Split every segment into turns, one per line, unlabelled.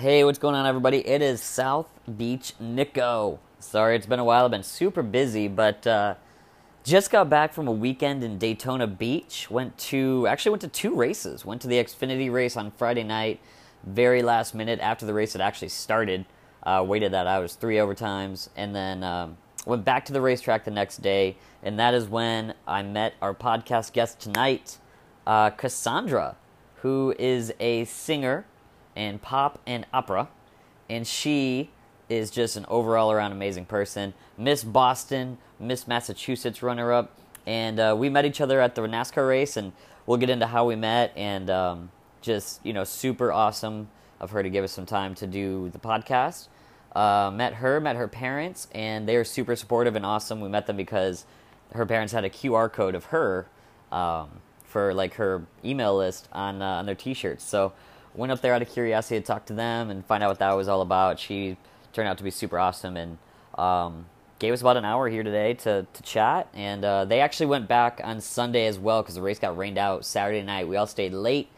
Hey, what's going on, everybody? It is South Beach Nicko. Sorry, it's been a while. I've been super busy, but uh, just got back from a weekend in Daytona Beach. Went to actually went to two races. Went to the Xfinity race on Friday night, very last minute after the race had actually started. Uh, waited that out. It was three overtimes, and then um, went back to the racetrack the next day. And that is when I met our podcast guest tonight, uh, Cassandra, who is a singer and pop and opera, and she is just an overall around amazing person. Miss Boston, Miss Massachusetts runner up, and uh, we met each other at the NASCAR race, and we'll get into how we met and um, just you know super awesome of her to give us some time to do the podcast. Uh, met her, met her parents, and they are super supportive and awesome. We met them because her parents had a QR code of her um, for like her email list on uh, on their T-shirts. So went up there out of curiosity to talk to them and find out what that was all about. She turned out to be super awesome and um, gave us about an hour here today to, to chat. And uh, they actually went back on Sunday as well because the race got rained out Saturday night. We all stayed late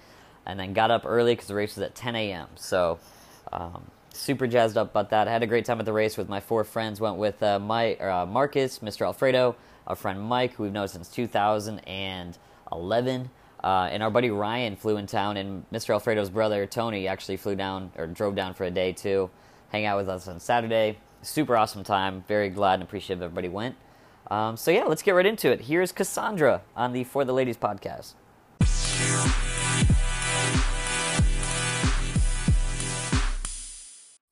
and then got up early because the race was at 10 a.m. So um, super jazzed up about that. I had a great time at the race with my four friends. Went with uh, my, uh, Marcus, Mr. Alfredo, our friend Mike, who we've known since 2011. Uh, and our buddy Ryan flew in town, and Mr. Alfredo's brother Tony actually flew down or drove down for a day too, hang out with us on Saturday. Super awesome time. Very glad and appreciative everybody went. Um, so yeah, let's get right into it. Here's Cassandra on the For the Ladies podcast.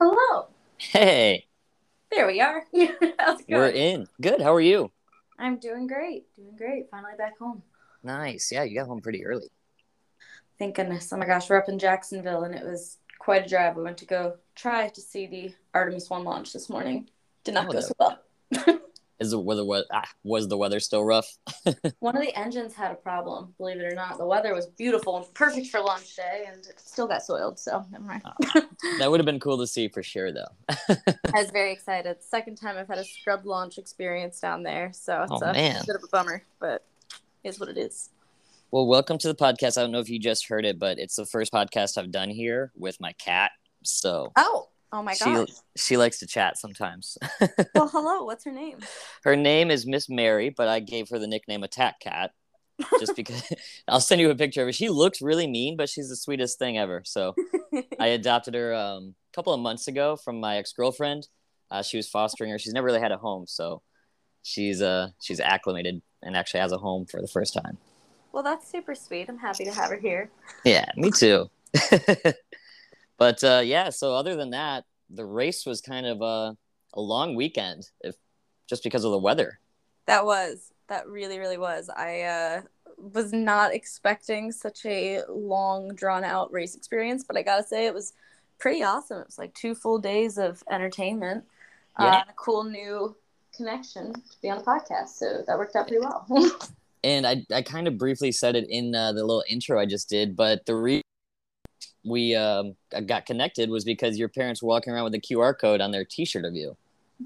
Hello.
Hey,
There we are. How's it going?
we're in. Good. How are you?
I'm doing great. Doing great. Finally back home.
Nice. Yeah, you got home pretty early.
Thank goodness. Oh my gosh, we're up in Jacksonville and it was quite a drive. We went to go try to see the Artemis 1 launch this morning. Did not
Oh,
go
no.
so well.
Is the weather was ah, was the weather still rough?
One of the engines had a problem, believe it or not. The weather was beautiful and perfect for launch day and it still got soiled, so never mind.
That would have been cool to see for sure, though.
I was very excited. Second time I've had a scrub launch experience down there, so it's
Oh,
a
man.
bit of a bummer, but is what it is.
Well, welcome to the podcast. I don't know if you just heard it, but it's the first podcast I've done here with my cat. So
Oh, oh my
she she likes to chat sometimes.
well, hello. What's her name?
her name is Miss Mary, but I gave her the nickname Attack Cat just because I'll send you a picture of her. She looks really mean, but she's the sweetest thing ever. So I adopted her um, a couple of months ago from my ex girlfriend. Uh, she was fostering her. She's never really had a home, so she's uh she's acclimated and actually has a home for the first time.
Well, that's super sweet. I'm happy to have her here.
Yeah, me too. but uh, yeah, so other than that, the race was kind of a, a long weekend, if just because of the weather.
That was that really really was. I uh, was not expecting such a long drawn out race experience, but I gotta say it was pretty awesome. It was like two full days of entertainment, uh,
Yeah.
and a cool new connection to be on the podcast. So that worked out pretty well.
And I, I kind of briefly said it in uh, the little intro I just did, but the reason we um, got connected was because your parents were walking around with a QR code on their T-shirt of you.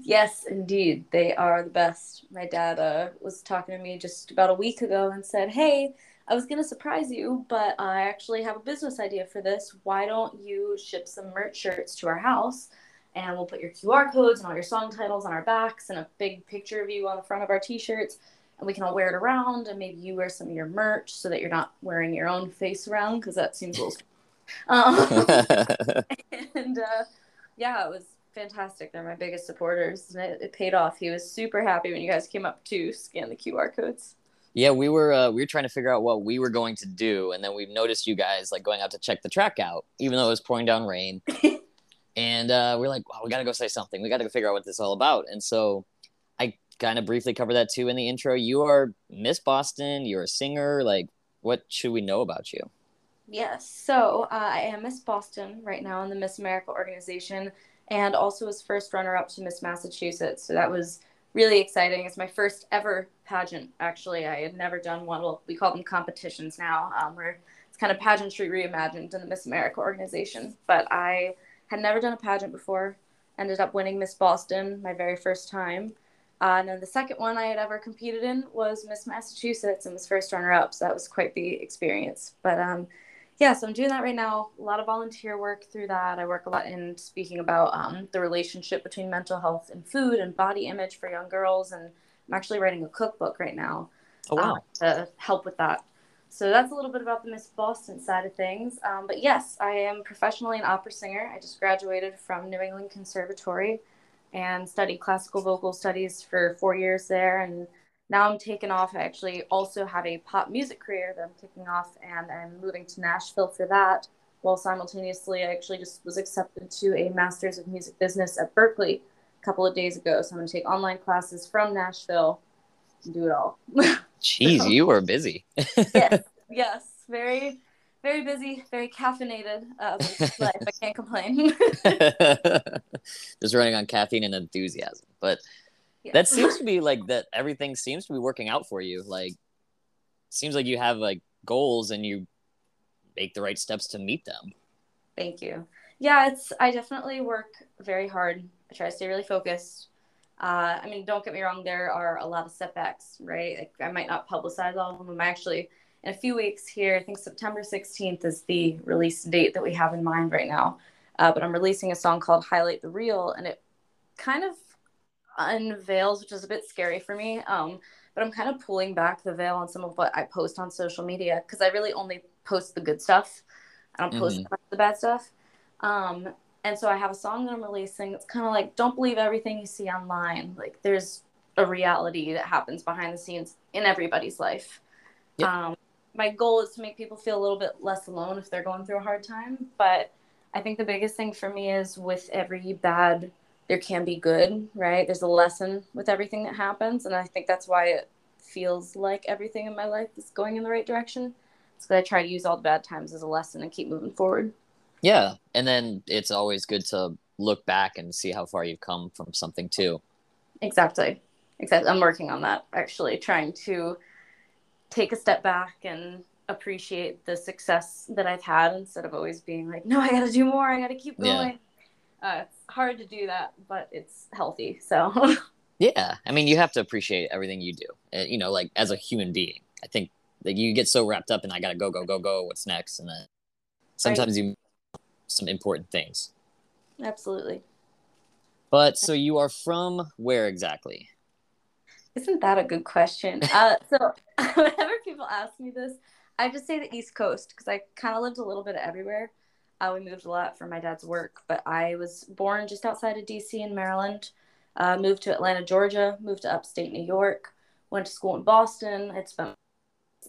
Yes, indeed. They are the best. My dad uh, was talking to me just about a week ago and said, Hey, I was going to surprise you, but I actually have a business idea for this. Why don't you ship some merch shirts to our house? And we'll put your QR codes and all your song titles on our backs and a big picture of you on the front of our t shirts. And we can all wear it around. And maybe you wear some of your merch so that you're not wearing your own face around because that seems a little. Um, and uh, yeah, it was fantastic. They're my biggest supporters, and it, it paid off. He was super happy when you guys came up to scan the QR codes.
yeah, we were uh, we were trying to figure out what we were going to do, and then we noticed you guys like going out to check the track out, even though it was pouring down rain. and uh, we're like, wow, we got to go say something. We got to go figure out what this is all about. And so I kind of briefly covered that too in the intro. You are Miss Boston. You're a singer. Like, what should we know about you?
Yes, so uh, I am Miss Boston right now in the Miss America organization, and also was first runner-up to Miss Massachusetts. So that was really exciting. It's my first ever pageant. Actually, I had never done one. Well, we call them competitions now, um, where it's kind of pageantry reimagined in the Miss America organization. But I had never done a pageant before. Ended up winning Miss Boston my very first time. Uh, and then the second one I had ever competed in was Miss Massachusetts and was first runner up. So that was quite the experience. But um, yeah, so I'm doing that right now. A lot of volunteer work through that. I work a lot in speaking about um, the relationship between mental health and food and body image for young girls. And I'm actually writing a cookbook right now
Oh wow.
um, to help with that. So that's a little bit about the Miss Boston side of things. Um, but yes, I am professionally an opera singer. I just graduated from New England Conservatory and studied classical vocal studies for four years there. And now I'm taking off. I actually also have a pop music career that I'm kicking off, and I'm moving to Nashville for that. While simultaneously, I actually just was accepted to a Master's of Music Business at Berklee a couple of days ago. So I'm going to take online classes from Nashville and do it all.
Jeez, you were busy.
yes, yes, very, very busy, very caffeinated uh, life. I can't complain.
Just running on caffeine and enthusiasm. But
Yeah.
that seems to be like that everything seems to be working out for you. Like seems like you have like goals and you make the right steps to meet them.
Thank you. Yeah, it's I definitely work very hard. I try to stay really focused. Uh, I mean, don't get me wrong. There are a lot of setbacks, right? Like, I might not publicize all of them. I'm actually in a few weeks here. I think September 16th is the release date that we have in mind right now. Uh, but I'm releasing a song called "Highlight the Real," and it kind of unveils, which is a bit scary for me. Um, but I'm kind of pulling back the veil on some of what I post on social media because I really only post the good stuff. I don't post
Mhm.
the bad stuff. Um, and so I have a song that I'm releasing. It's kind of like, don't believe everything you see online. Like, there's a reality that happens behind the scenes in everybody's life.
Yep.
Um, my goal is to make people feel a little bit less alone if they're going through a hard time. But I think the biggest thing for me is with every bad, there can be good, right? There's a lesson with everything that happens. And I think that's why it feels like everything in my life is going in the right direction. It's So I try to use all the bad times as a lesson and keep moving forward.
Yeah. And then it's always good to look back and see how far you've come from something too.
Exactly. Exactly. I'm working on that actually, trying to take a step back and appreciate the success that I've had instead of always being like, no, I got to do more. I got to keep
Yeah.
going. Uh, it's hard to do that, but it's healthy. So,
Yeah. I mean, you have to appreciate everything you do. Uh, you know, like as a human being. I think that you get so wrapped up in I got to go go go go what's next and then sometimes you miss some important things.
absolutely.
But so you are from where exactly?
Isn't that a good question? Uh, so, whenever people ask me this, I just say the East Coast because I kind of lived a little bit everywhere. Uh, we moved a lot for my dad's work, but I was born just outside of DC in Maryland. Uh, moved to Atlanta, Georgia. Moved to upstate New York. Went to school in Boston. It's been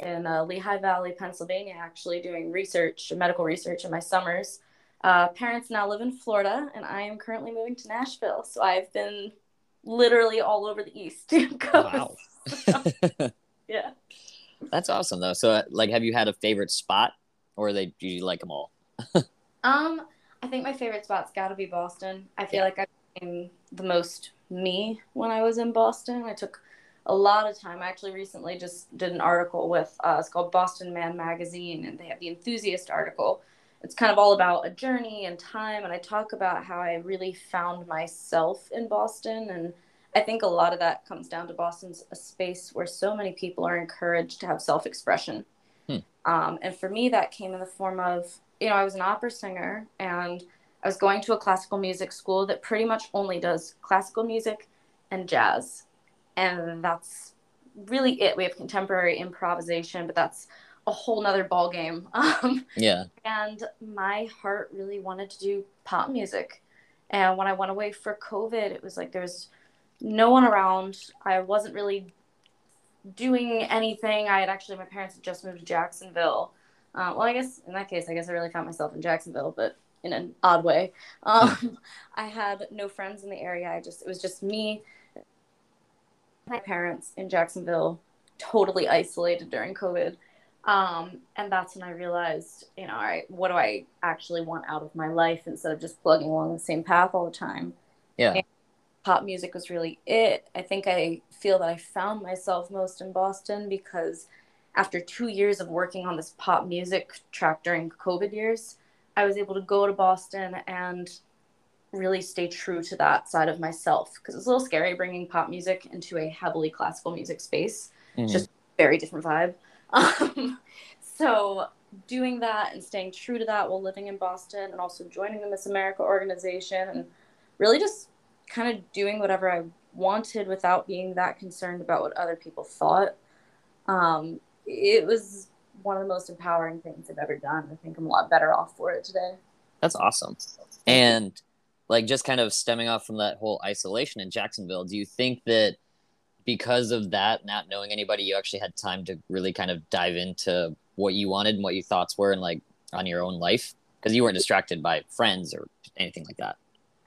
in uh, Lehigh Valley, Pennsylvania, actually doing research, medical research in my summers. Uh, parents now live in Florida, and I am currently moving to Nashville. So I've been literally all over the East Coast.
Wow.
Yeah.
That's awesome though. So uh, like have you had a favorite spot or they do you like them all?
Um, I think my favorite spot's got to be Boston. I feel
Yeah.
like I became the most me when I was in Boston. I took a lot of time. I actually recently just did an article with uh, it's called Boston Man Magazine, and they have the enthusiast article. It's kind of all about a journey and time, and I talk about how I really found myself in Boston, and I think a lot of that comes down to Boston's a space where so many people are encouraged to have self-expression.
Hmm.
Um, and for me, that came in the form of you know, I was an opera singer and I was going to a classical music school that pretty much only does classical music and jazz. And that's really it. We have contemporary improvisation, but that's a whole nother ball game. Um,
Yeah.
and my heart really wanted to do pop music. And when I went away for COVID, it was like there was no one around. I wasn't really doing anything. I had actually, my parents had just moved to Jacksonville. Uh, well, I guess in that case, I guess I really found myself in Jacksonville, but in an odd way. Um, I had no friends in the area. I just, it was just me, my parents in Jacksonville, totally isolated during COVID. Um, and that's when I realized, you know, all right, what do I actually want out of my life instead of just plugging along the same path all the time?
Yeah.
And pop music was really it. I think I feel that I found myself most in Boston because after two years of working on this pop music track during COVID years, I was able to go to Boston and really stay true to that side of myself because it's a little scary bringing pop music into a heavily classical music space
Mhm.
just very different vibe. Um, so doing that and staying true to that while living in Boston and also joining the Miss America organization and really just kind of doing whatever I wanted without being that concerned about what other people thought. Um, it was one of the most empowering things I've ever done. I think I'm a lot better off for it today.
That's awesome. And like just kind of stemming off from that whole isolation in Jacksonville, do you think that because of that, not knowing anybody, you actually had time to really kind of dive into what you wanted and what your thoughts were and like on your own life? Because you weren't distracted by friends or anything like that.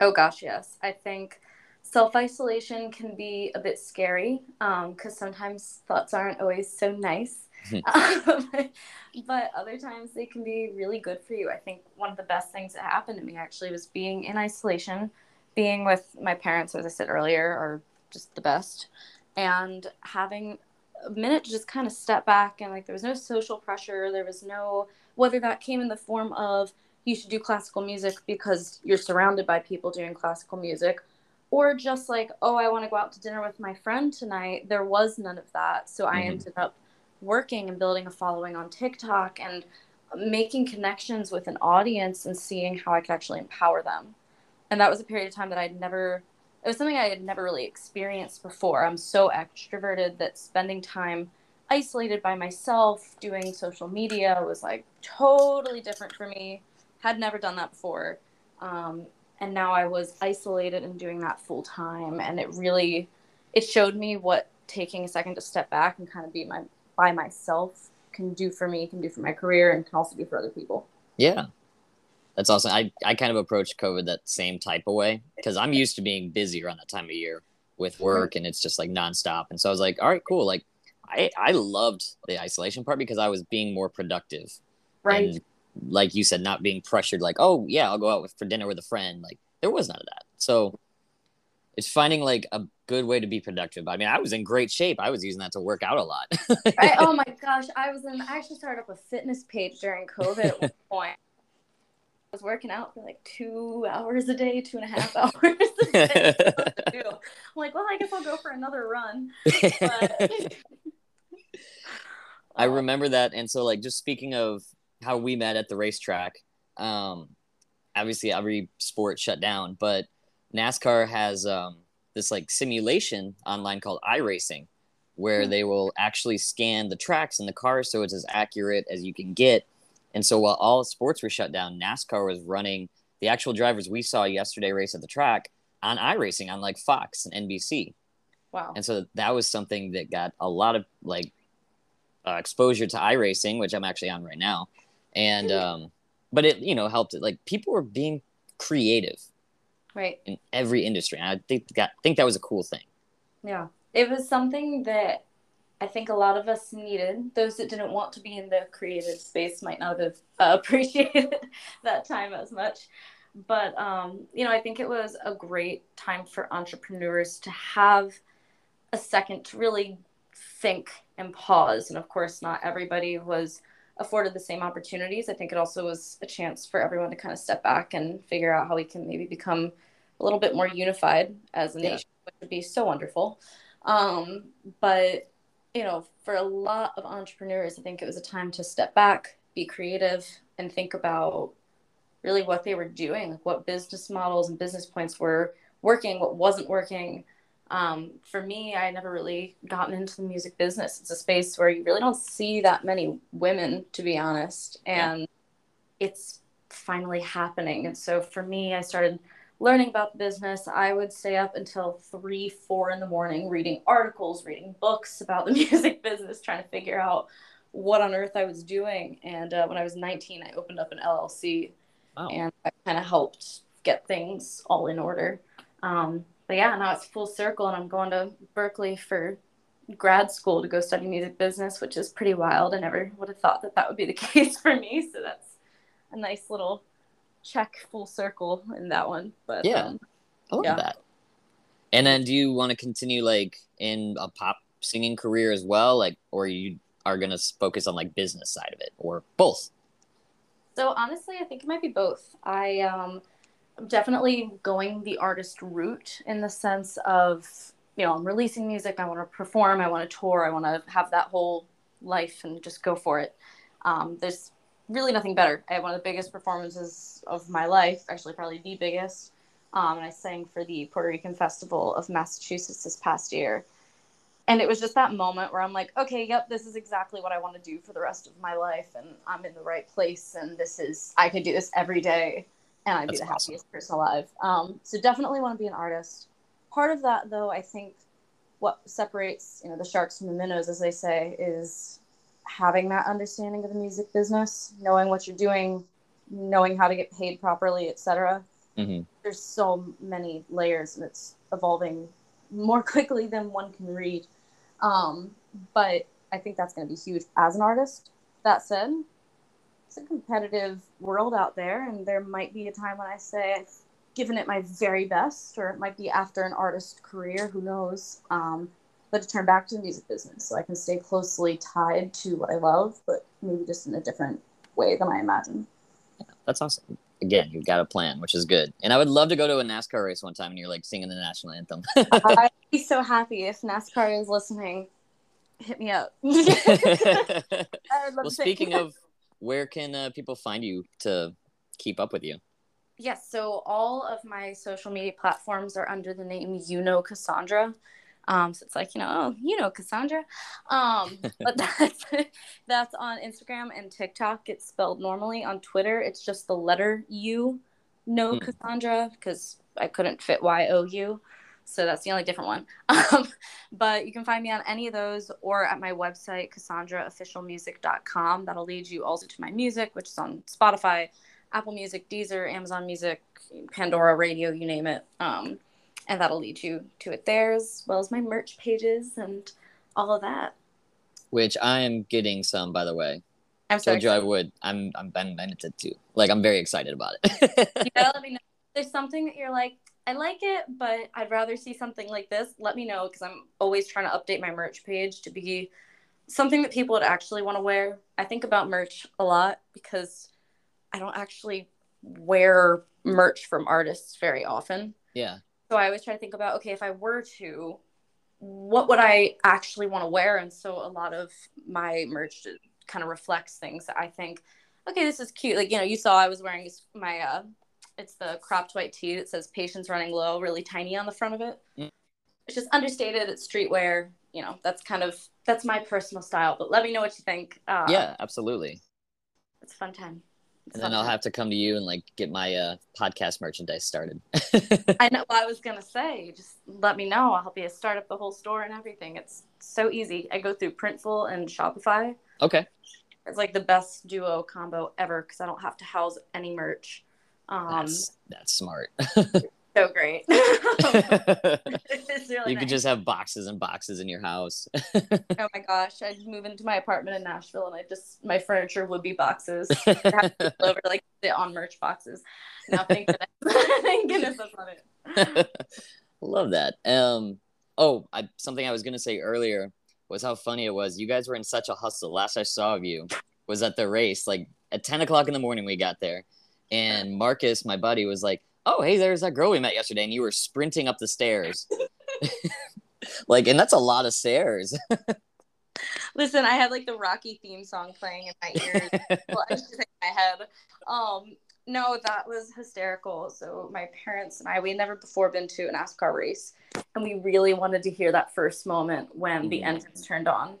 Oh gosh, yes. I think self isolation can be a bit scary because um, sometimes thoughts aren't always so nice. um, but other times they can be really good for you. I think one of the best things that happened to me actually was being in isolation, being with my parents, as I said earlier, are just the best, and having a minute to just kind of step back and like there was no social pressure. There was no whether that came in the form of you should do classical music because you're surrounded by people doing classical music or just like oh i want to go out to dinner with my friend tonight there was none of that so mm-hmm. i ended up working and building a following on tiktok and making connections with an audience and seeing how i could actually empower them and that was a period of time that i'd never it was something i had never really experienced before i'm so extroverted that spending time isolated by myself doing social media was like totally different for me had never done that before. Um, and now I was isolated and doing that full time. And it really, it showed me what taking a second to step back and kind of be my by myself can do for me, can do for my career, and can also do for other people.
Yeah, that's awesome. I I kind of approached COVID that same type of way because I'm used to being busy around that time of year with mm-hmm. work, and it's just like nonstop. And so I was like, all right, cool. Like I I loved the isolation part because I was being more productive.
Right. And
like you said, not being pressured, like, oh yeah, I'll go out with, for dinner with a friend. Like there was none of that. So it's finding like a good way to be productive. I mean, I was in great shape. I was using that to work out a lot.
right? Oh my gosh, I was in. I actually started up a fitness page during COVID at one point. I was working out for like two hours a day, two and a half hours a day. I'm like, well, I guess I'll go for another run. But...
I remember that, and so like just speaking of how we met at the racetrack. Um, obviously, every sport shut down, but NASCAR has um, this like simulation online called iRacing, where hmm. they will actually scan the tracks and the cars so it's as accurate as you can get. And so while all sports were shut down, NASCAR was running the actual drivers we saw yesterday race at the track on iRacing on like Fox and NBC.
Wow.
And so that was something that got a lot of like uh, exposure to iRacing, which I'm actually on right now and um, but it you know helped it. Like people were being creative,
right,
in every industry. And I think that think that was a cool thing.
Yeah, it was something that I think a lot of us needed. Those that didn't want to be in the creative space might not have uh, appreciated that time as much. But um, you know, I think it was a great time for entrepreneurs to have a second to really think and pause. And of course, not everybody was afforded the same opportunities. I think it also was a chance for everyone to kind of step back and figure out how we can maybe become a little bit more unified as a yeah. nation, which would be so wonderful. Um, but you know, for a lot of entrepreneurs, I think it was a time to step back, be creative, and think about really what they were doing, like what business models and business points were working, what wasn't working, um, for me, I never really gotten into the music business. It's a space where you really don't see that many women, to be honest, and yeah. it's finally happening. And so for me, I started learning about the business. I would stay up until three, four in the morning reading articles, reading books about the music business, trying to figure out what on earth I was doing. And uh, when I was 19, I opened up an LLC, wow. and I kind of helped get things all in order. Um, but yeah, now it's full circle, and I'm going to Berklee for grad school to go study music business, which is pretty wild. I never would have thought that that would be the case for me. So that's a nice little check full circle in that one. But
yeah, um, I love yeah. that. And then, do you want to continue like in a pop singing career as well, like, or you are gonna focus on like business side of it, or both?
So honestly, I think it might be both. I um, definitely going the artist route in the sense of you know i'm releasing music i want to perform i want to tour i want to have that whole life and just go for it um, there's really nothing better. I had one of the biggest performances of my life, actually, probably the biggest. Um, and I sang for the Puerto Rican Festival of Massachusetts this past year. And it was just that moment where I'm like, okay, yep, this is exactly what I want to do for the rest of my life. And I'm in the right place. And this is, I could do this every day. And I'd That's be the awesome. happiest person alive. Um, so definitely want to be an artist. Part of that, though, I think what separates, you know, the sharks from the minnows, as they say, is having that understanding of the music business, knowing what you're doing, knowing how to get paid properly, etc. Mm-hmm. There's so many layers, and it's evolving more quickly than one can read. Um, but I think that's going to be huge as an artist. That said, it's a competitive world out there, and there might be a time when I say I've given it my very best, or it might be after an artist career. Who knows? Um, but to turn back to the music business so I can stay closely tied to what I love, but maybe just in a different way than I imagine.
Yeah, that's awesome. Again, you've got a plan, which is good. And I would love to go to a NASCAR race one time and you're like singing the national anthem.
I'd be so happy if NASCAR is listening. Hit me up. well,
speaking of where can uh, people find you to keep up with you?
Yes, so all of my social media platforms are under the name You Know Cassandra. Um, so it's like, you know, oh, you know, Cassandra. Um, but that's that's on Instagram and TikTok. It's spelled normally. On Twitter, it's just the letter U, no mm. Cassandra, because I couldn't fit Y O U. So that's the only different one. Um, but you can find me on any of those or at my website, CassandraOfficialMusic.com. That'll lead you also to my music, which is on Spotify, Apple Music, Deezer, Amazon Music, Pandora Radio, you name it. Um, and that'll lead you to it there as well as my merch pages and all of that.
Which I am getting some, by the way.
I'm so
told you I would. I'm I'm too. Like I'm very excited about it.
you gotta let me know. There's something that you're like, I like it, but I'd rather see something like this. Let me know because I'm always trying to update my merch page to be something that people would actually want to wear. I think about merch a lot because I don't actually wear merch from artists very often.
Yeah.
So I always try to think about, okay, if I were to, what would I actually want to wear? And so a lot of my merch kind of reflects things that I think, okay, this is cute. Like, you know, you saw I was wearing my, uh, it's the cropped white tee that says patience running low, really tiny on the front of it. It's just understated. It's streetwear. You know, that's kind of, that's my personal style, but let me know what you think.
Uh, yeah, absolutely.
It's a fun time
and then I'll have to come to you and like get my uh, podcast merchandise started.
I know. Well, I was gonna say, just let me know. I'll help you start up the whole store and everything. It's so easy. I go through Printful and Shopify.
Okay.
It's like the best duo combo ever because I don't have to house any merch. Um,
that's, that's smart.
so great.
really you could just have boxes and boxes in your house.
oh my gosh, I'd move into my apartment in Nashville and I just my furniture would be boxes. I have to over like sit on merch boxes. Now thank goodness, thank goodness that's not it.
Love that. Um oh, I, something I was gonna say earlier was how funny it was. You guys were in such a hustle. Last I saw of you was at the race, like at ten o'clock in the morning we got there. And Marcus, my buddy, was like, oh, hey, there's that girl we met yesterday, and you were sprinting up the stairs. like, and that's a lot of stairs.
Listen, I had like the Rocky theme song playing in my ears. well, I just in my head. Um, no, that was hysterical. So my parents and I, we had never before been to an NASCAR race, and we really wanted to hear that first moment when the mm. engines turned on.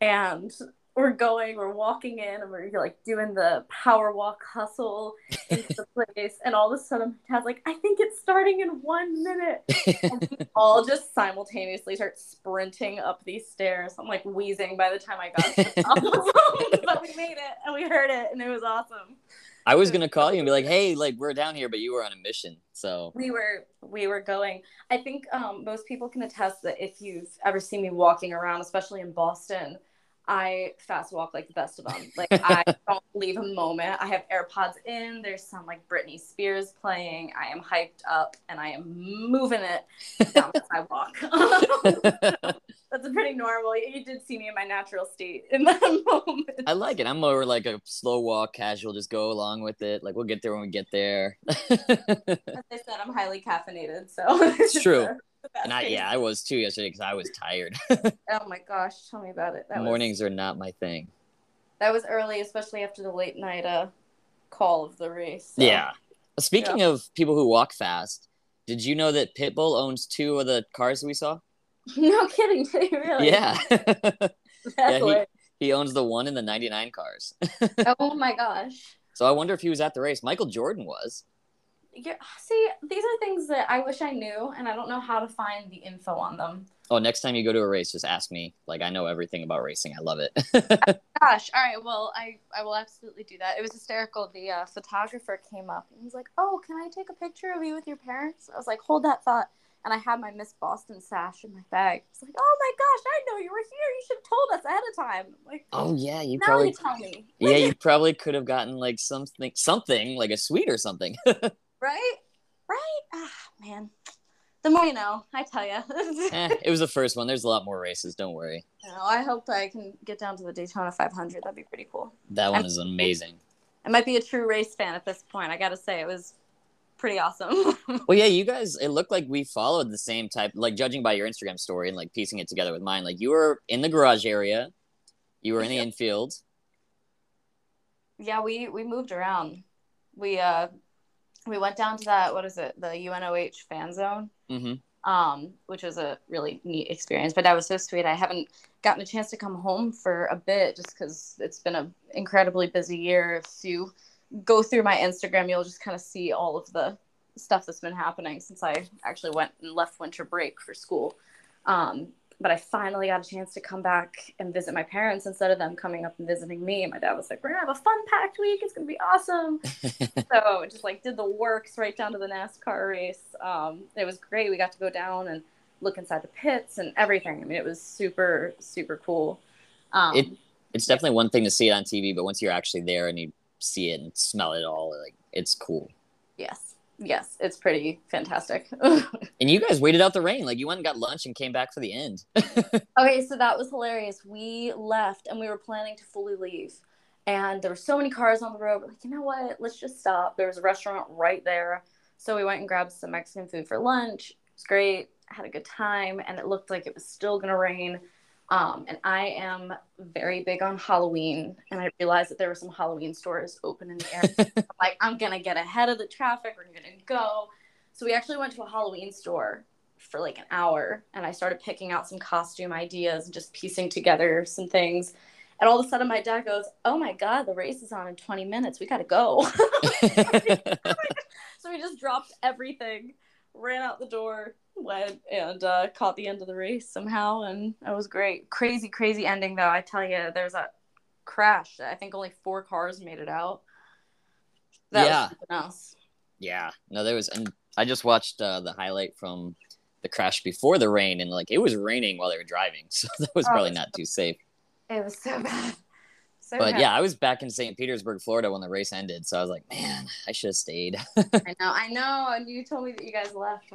And we're going, we're walking in, and we're like doing the power walk hustle into the place, and all of a sudden, Tad's like, "I think it's starting in one minute," and we all just simultaneously start sprinting up these stairs. I'm like wheezing by the time I got to the top the but we made it, and we heard it, and it was awesome.
I was gonna call you and be like, "Hey, like we're down here, but you were on a mission." So
we were we were going. I think um, most people can attest that if you've ever seen me walking around, especially in Boston, I fast walk like the best of them. Like I don't leave a moment. I have AirPods in. There's some like Britney Spears playing. I am hyped up and I am moving it down as I walk. That's a pretty normal. You did see me in my natural state in that moment.
I like it. I'm more like a slow walk, casual, just go along with it. Like we'll get there when we get there.
As I said, I'm highly caffeinated, so
it's true. And I, yeah, I was too yesterday because I was tired.
oh my gosh, tell me about it.
That Mornings was... are not my thing.
That was early, especially after the late night uh, call of the race. so-
Yeah. Speaking of people who walk fast, did you know that Pitbull owns two of the cars we saw?
No kidding, really?
Yeah.
That's
Yeah, he- he owns the one in the 99 cars.
Oh my gosh.
So I wonder if he was at the race. Michael Jordan was.
Yeah, see, these are things that I wish I knew, and I don't know how to find the info on them.
Oh, next time you go to a race, just ask me. Like I know everything about racing. I love it.
Gosh, all right. Well, I I will absolutely do that. It was hysterical. The uh, photographer came up and he's like, "Oh, can I take a picture of you with your parents?" I was like, "Hold that thought." And I had my Miss Boston sash in my bag. It's like, "Oh my gosh, I know you were here. You should have told us ahead of time." I'm like,
oh yeah, you
now
probably
you tell me.
yeah you probably could have gotten like something something like a sweet or something.
right, right. Ah, man. The more you know. I tell you.
eh, it was the first one. There's a lot more races. Don't worry.
No, I hope I can get down to the Daytona 500. That'd be pretty cool.
That one is amazing.
I might be a true race fan at this point. I got to say, it was pretty awesome.
Well, yeah, you guys. It looked like we followed the same type. Like judging by your Instagram story and like piecing it together with mine. Like you were in the garage area, you were in the infield.
yeah, we we moved around. We uh we went down to that what is it the UNOH fan zone,
hmm
um, which was a really neat experience. But that was so sweet. I haven't gotten a chance to come home for a bit just because it's been an incredibly busy year. If you go through my Instagram, you'll just kind of see all of the stuff that's been happening since I actually went and left winter break for school. Um, but I finally got a chance to come back and visit my parents instead of them coming up and visiting me. And my dad was like, "We're gonna have a fun packed week. It's gonna be awesome." so just like did the works right down to the NASCAR race. Um, it was great. We got to go down and look inside the pits and everything. I mean, it was super super cool. Um,
It- it's definitely one thing to see it on TV, but once you're actually there and you see it and smell it all, like it's cool.
yes, yes, it's pretty fantastic.
And you guys waited out the rain. Like you went and got lunch and came back for the end.
Okay, so that was hilarious. We left and we were planning to fully leave. And there were so many cars on the road. We're like, you know what? Let's just stop. There was a restaurant right there. So we went and grabbed some Mexican food for lunch. It was great. Had a good time. And it looked like it was still going to rain. Um, and I am very big on Halloween. And I realized that there were some Halloween stores open in the area. I'm like, I'm going to get ahead of the traffic. We're going to go. So we actually went to a Halloween store for like an hour and I started picking out some costume ideas and just piecing together some things. And all of a sudden my dad goes, Oh my God, the race is on in 20 minutes. We got to go. so we just dropped everything, ran out the door, went and uh, caught the end of the race somehow. And it was great. Crazy, crazy ending though. I tell you, there's a crash. I think only four cars made it out. That
Yeah.
was something else.
yeah. No, there was, and I just watched uh, the highlight from the crash before the rain, and like it was raining while they were driving, so that was
Oh,
probably
it's-
not too safe.
It was so bad. So
But
bad.
yeah, I was back in St. Petersburg, Florida when the race ended, so I was like, man, I should have stayed.
I know, I know. And you told me that you guys left.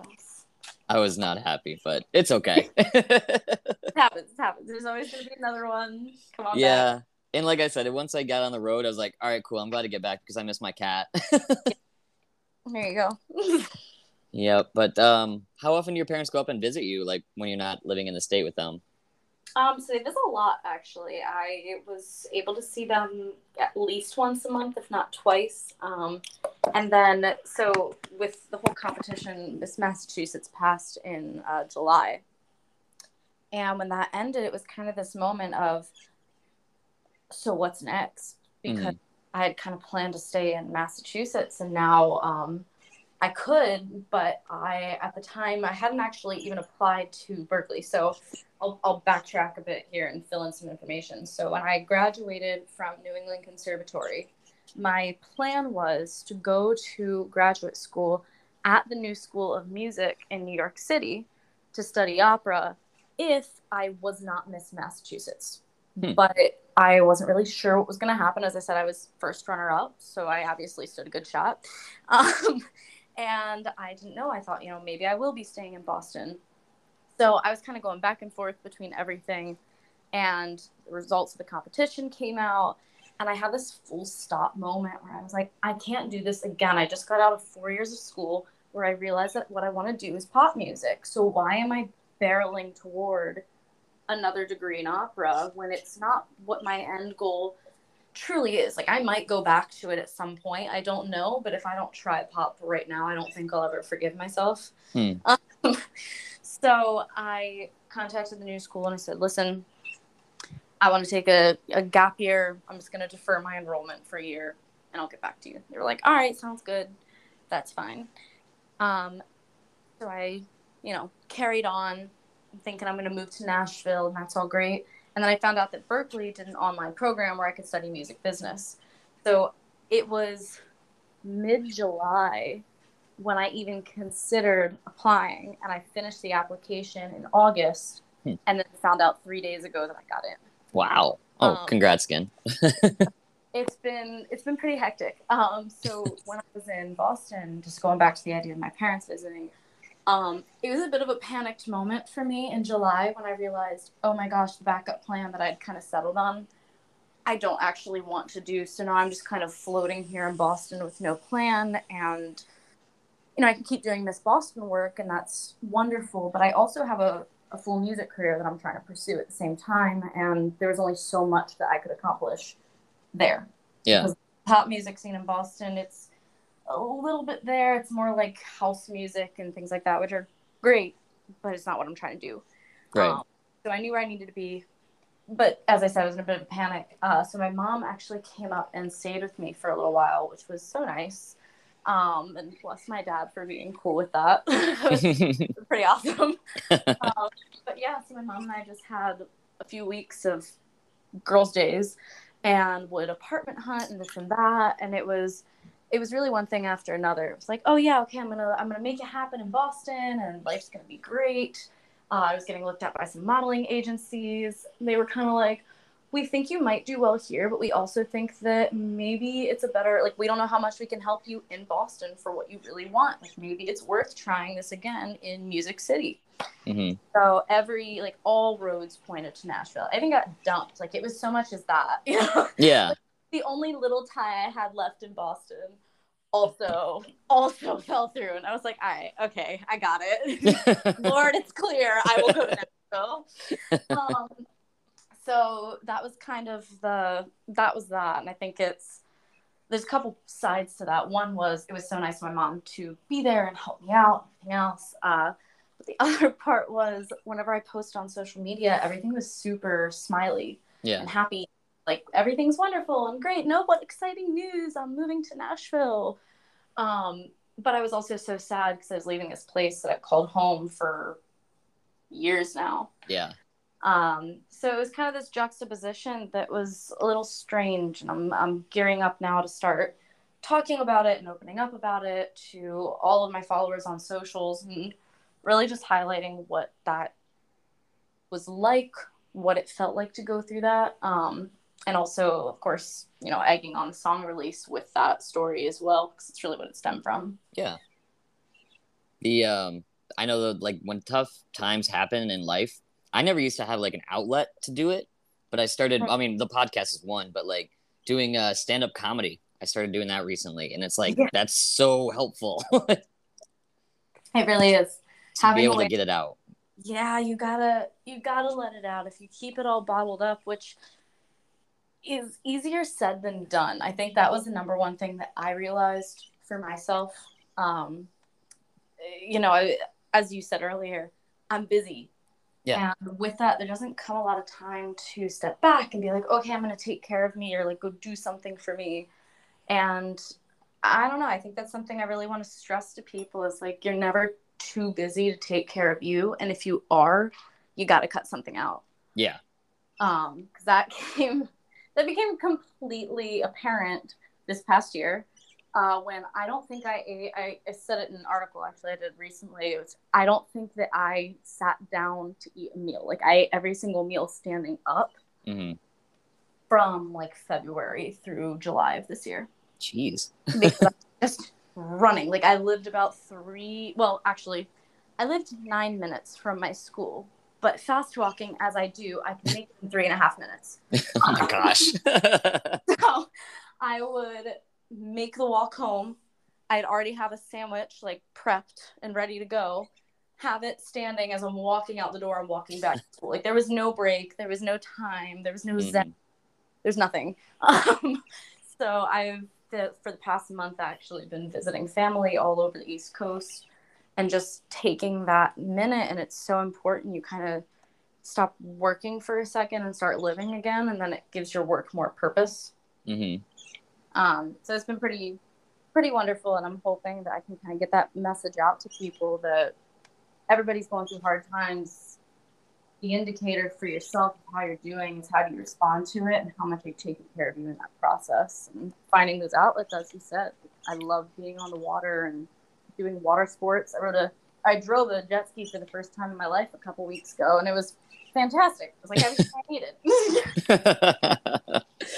It
I was not happy, but it's okay.
happens. It happens. There's always going to be another one. Come on
yeah. And like I said, once I got on the road, I was like, all right, cool. I'm glad to get back because I miss my cat.
back. There you go.
yep. But um, how often do your parents go up and visit you, like when you're not living in the state with them?
Um, so they visit a lot, actually. I was able to see them at least once a month, if not twice. Um, and then, so with the whole competition, Miss Massachusetts passed in uh, July. And when that ended, it was kind of this moment of, so what's next? Because I had kind of planned to stay in Massachusetts, and now um, I could, but I at the time I hadn't actually even applied to Berklee. So I'll, I'll backtrack a bit here and fill in some information. So when I graduated from New England Conservatory, my plan was to go to graduate school at the New School of Music in New York City to study opera if I was not Miss Massachusetts.
Hmm.
But I wasn't really sure what was going to happen. As I said, I was first runner up, so I obviously stood a good shot. Um, and I didn't know. I thought, you know, maybe I will be staying in Boston. So I was kind of going back and forth between everything. And the results of the competition came out. And I had this full stop moment where I was like, I can't do this again. I just got out of four years of school where I realized that what I want to do is pop music. So why am I barreling toward another degree in opera when it's not what my end goal truly is. Like I might go back to it at some point. I don't know, but if I don't try pop right now, I don't think I'll ever forgive myself.
Hmm.
Um, so I contacted the new school and I said, "Listen, I want to take a, a gap year. I'm just going to defer my enrollment for a year, and I'll get back to you." They were like, "All right, sounds good. That's fine." Um, so I, you know, carried on, thinking I'm going to move to Nashville, and that's all great. And then I found out that Berklee did an online program where I could study music business. So it was mid July when I even considered applying, and I finished the application in August,
Hmm.
and then found out three days ago that I got in.
Wow. Oh,
Um,
congrats again.
It's been it's been pretty hectic. Um, so when I was in Boston, just going back to the idea of my parents visiting, um, it was a bit of a panicked moment for me in July when I realized, oh my gosh, the backup plan that I'd kind of settled on, I don't actually want to do. So now I'm just kind of floating here in Boston with no plan, and you know I can keep doing Miss Boston work, and that's wonderful. But I also have a a full music career that I'm trying to pursue at the same time, and there was only so much that I could accomplish there
Yeah.
pop music scene in Boston. It's a little bit there. It's more like house music and things like that, which are great, but it's not what I'm trying to do.
Right.
Um, so I knew where I needed to be. But as I said, I was in a bit of a panic. Uh, so my mom actually came up and stayed with me for a little while, which was so nice. Um, and bless my dad for being cool with that. Pretty awesome. um, but yeah, so my mom and I just had a few weeks of girls' days and would apartment hunt and this and that, and it was it was really one thing after another. It was like, oh yeah, okay, I'm gonna I'm gonna make it happen in Boston, and life's gonna be great. Uh, I was getting looked at by some modeling agencies. They were kind of like, we think you might do well here, but we also think that maybe it's a better like we don't know how much we can help you in Boston for what you really want. Like maybe it's worth trying this again in Music City.
hmm
So every like all roads pointed to Nashville. I even got dumped. Like it was so much as that. You know,
Yeah.
the only little tie I had left in Boston also also fell through, and I was like, all right, okay, I got it. Lord, it's clear. I will go to Nashville. Um, so that was kind of the that was that, and I think it's there's a couple sides to that. One was it was so nice of my mom to be there and help me out. Everything else. Uh, but the other part was whenever I post on social media, everything was super smiley
yeah.
and happy. Like everything's wonderful and great. No, what exciting news! I'm moving to Nashville. Um, but I was also so sad because I was leaving this place that I've called home for years now.
Yeah.
Um, so it was kind of this juxtaposition that was a little strange, and I'm I'm gearing up now to start talking about it and opening up about it to all of my followers on socials and really just highlighting what that was like, what it felt like to go through that, um, and also, of course, you know, egging on the song release with that story as well, because it's really what it stemmed from.
Yeah. The um I know that like when tough times happen in life, I never used to have like an outlet to do it, but I started I mean the podcast is one, but like doing uh stand up comedy. I started doing that recently and it's like
Yeah.
that's so helpful
It really is.
be
Having a
able to get it out.
yeah you gotta you gotta let it out if you keep it all bottled up which is easier said than done. I think that was the number one thing that i realized for myself. Um you know I, as you said earlier i'm busy.
Yeah.
and with that there doesn't come a lot of time to step back and be like okay i'm gonna take care of me or like go do something for me. And i don't know i think that's something i really want to stress to people is like you're never too busy to take care of you. And if you are you got to cut something out.
Yeah.
um because that came that became completely apparent this past year uh, when I don't think I ate, I, I said it in an article actually I did recently. It was I don't think that I sat down to eat a meal. Like I ate every single meal standing up
hmm
from like February through July of this year
Jeez.
because I'm just running. Like I lived about three. Well, actually, I lived nine minutes from my school. But fast walking as I do, I can make it in three and a half minutes.
oh my gosh.
So I would make the walk home. I'd already have a sandwich like prepped and ready to go. Have it standing as I'm walking out the door and walking back to school. Like there was no break, there was no time, there was no zen.
Mhm.
there's nothing. Um, so I've for the past month actually been visiting family all over the East Coast and just taking that minute. And it's so important. You kind of stop working for a second and start living again, and then it gives your work more purpose.
Mm-hmm.
Um, so it's been pretty, pretty wonderful, and I'm hoping that I can kind of get that message out to people that everybody's going through hard times the indicator for yourself of how you're doing is how do you respond to it and how much you're taking care of you in that process and finding those outlets as you said i love being on the water and doing water sports. I wrote a i drove a jet ski for the first time in my life a couple weeks ago and it was fantastic. It was like everything i
needed.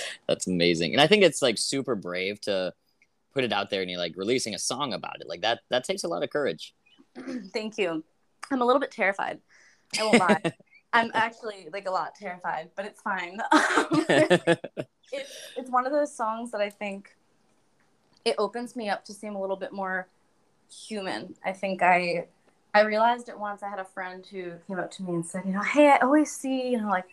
That's amazing. And i think it's like super brave to put it out there and you're like releasing a song about it. Like that that takes a lot of courage.
Thank you. I'm a little bit terrified. I won't lie. I'm actually like a lot terrified, but it's fine. it's, it's one of those songs that I think it opens me up to seem a little bit more human. I think I I realized it once. I had a friend who came up to me and said, you know, hey, I always see, you know, like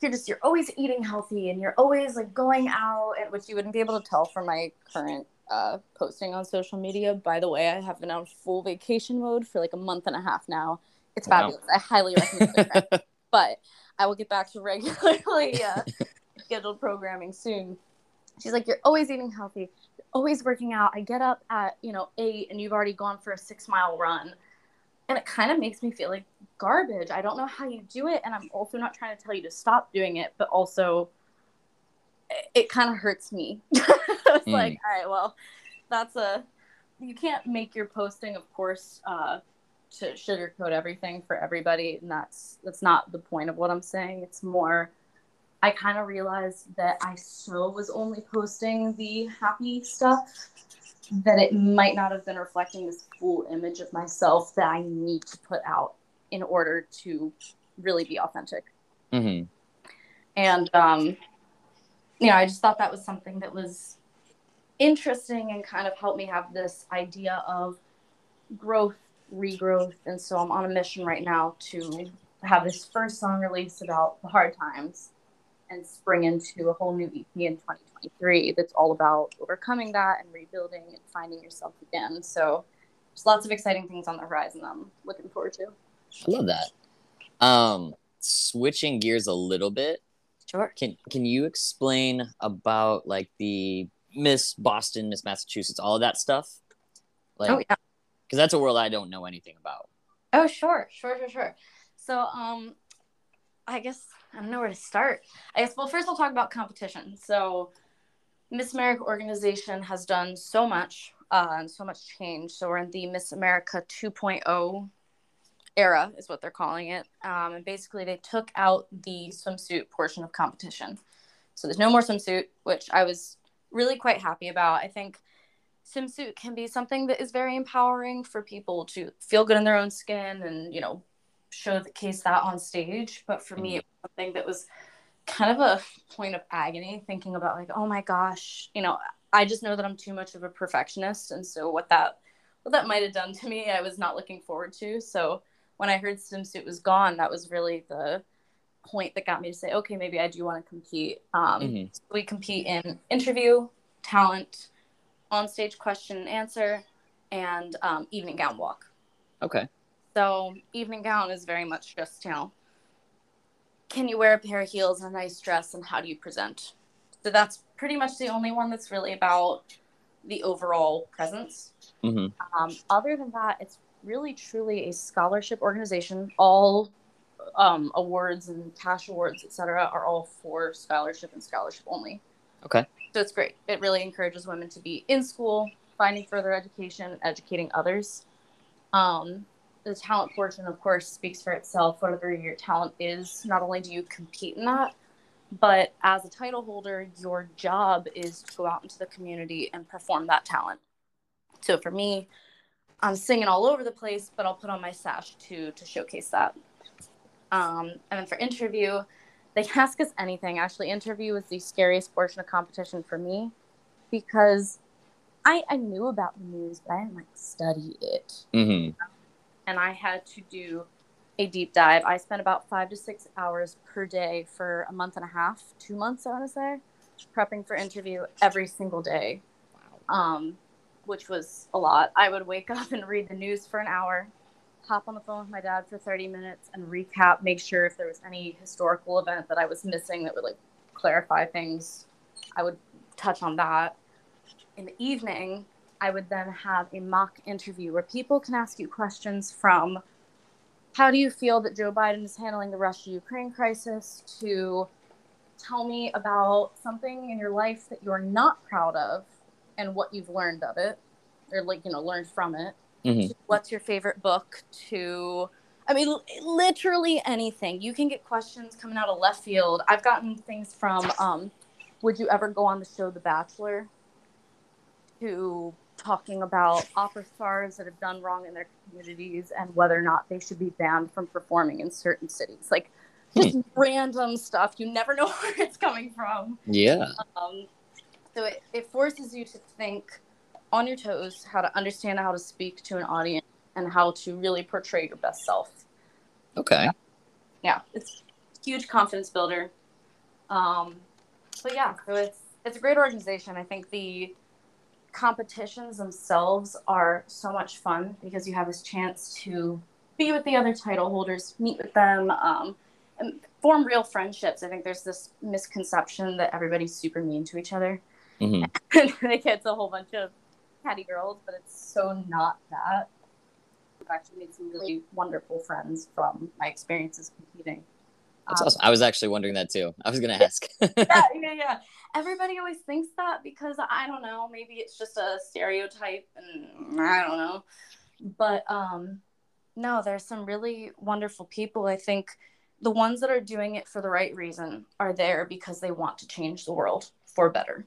you're just you're always eating healthy and you're always like going out, and which you wouldn't be able to tell from my current uh, posting on social media. By the way, I have been on full vacation mode for like a month and a half now. It's fabulous. Wow. I highly recommend it. but I will get back to regularly uh, scheduled programming soon. She's like, You're always eating healthy, always working out. I get up at, you know, eight and you've already gone for a six mile run. And it kind of makes me feel like garbage. I don't know how you do it. And I'm also not trying to tell you to stop doing it, but also it, kind of hurts me. it's mm. like, all right, well, that's a, you can't make your posting, of course, uh, to sugarcoat everything for everybody and that's that's not the point of what i'm saying it's more i kind of realized that i so was only posting the happy stuff that it might not have been reflecting this full image of myself that i need to put out in order to really be authentic
mm-hmm.
and um you know i just thought that was something that was interesting and kind of helped me have this idea of growth regrowth. And so I'm on a mission right now to have this first song released about the hard times and spring into a whole new EP in 2023 that's all about overcoming that and rebuilding and finding yourself again. So there's lots of exciting things on the horizon I'm looking forward to.
I love that. Um, switching gears a little bit.
Sure.
Can can you explain about like the Miss Boston, Miss Massachusetts, all of that stuff?
Like, oh yeah
because that's a world I don't know anything about.
Oh, sure, sure, sure, sure. So, um, I guess I don't know where to start. I guess well, first I'll talk about competition. So, Miss America organization has done so much uh, and so much change. So we're in the Miss America 2.0 era, is what they're calling it. Um, and basically, they took out the swimsuit portion of competition. So there's no more swimsuit, which I was really quite happy about. I think swimsuit can be something that is very empowering for people to feel good in their own skin and you know show the case that on stage but for me mm-hmm. it was something that was kind of a point of agony thinking about like oh my gosh you know i just know that i'm too much of a perfectionist and so what that what that might have done to me i was not looking forward to so when i heard swimsuit was gone that was really the point that got me to say okay maybe i do want to compete um, mm-hmm. so we compete in interview talent on stage question and answer, and um, evening gown walk.
Okay.
So evening gown is very much just you know, can you wear a pair of heels and a nice dress, and how do you present? So that's pretty much the only one that's really about the overall presence.
Mm-hmm.
Um, other than that, it's really truly a scholarship organization. All um, awards and cash awards, etc., are all for scholarship and scholarship only.
Okay.
So it's great. It really encourages women to be in school, finding further education, educating others. Um, the talent portion, of course, speaks for itself. Whatever your talent is, not only do you compete in that, but as a title holder, your job is to go out into the community and perform that talent. So for me, I'm singing all over the place, but I'll put on my sash to to showcase that. Um, and then for interview, they can ask us anything. Actually, interview was the scariest portion of competition for me because I, I knew about the news, but I didn't like study it.
Mm-hmm.
And I had to do a deep dive. I spent about five to six hours per day for a month and a half, two months, I want to say, prepping for interview every single day, um, which was a lot. I would wake up and read the news for an hour, hop on the phone with my dad for 30 minutes and recap, make sure if there was any historical event that I was missing that would like clarify things, I would touch on that. In the evening, I would then have a mock interview where people can ask you questions from how do you feel that Joe Biden is handling the Russia Ukraine crisis to tell me about something in your life that you're not proud of and what you've learned of it or like you know learned from it. Mm-hmm. what's your favorite book to i mean literally anything. You can get questions coming out of left field. I've gotten things from um, would you ever go on the show the bachelor? To talking about opera stars that have done wrong in their communities and whether or not they should be banned from performing in certain cities like just hmm. random stuff you never know where it's coming from
yeah
um, so it, it forces you to think on your toes how to understand how to speak to an audience and how to really portray your best self.
Okay.
Yeah, it's huge confidence builder. Um, but yeah, so it's it's a great organization. I think the competitions themselves are so much fun because you have this chance to be with the other title holders, meet with them, um, and form real friendships. I think there's this misconception that everybody's super mean to each other. Mm-hmm. and it gets a whole bunch of catty girls, but it's so not that. I've actually made some really wonderful friends from my experiences competing.
That's um, awesome. I was actually wondering that too. I was going to ask.
yeah, yeah, yeah. Everybody always thinks that because I don't know, maybe it's just a stereotype and I don't know. But um no, there's some really wonderful people. I think the ones that are doing it for the right reason are there because they want to change the world for better.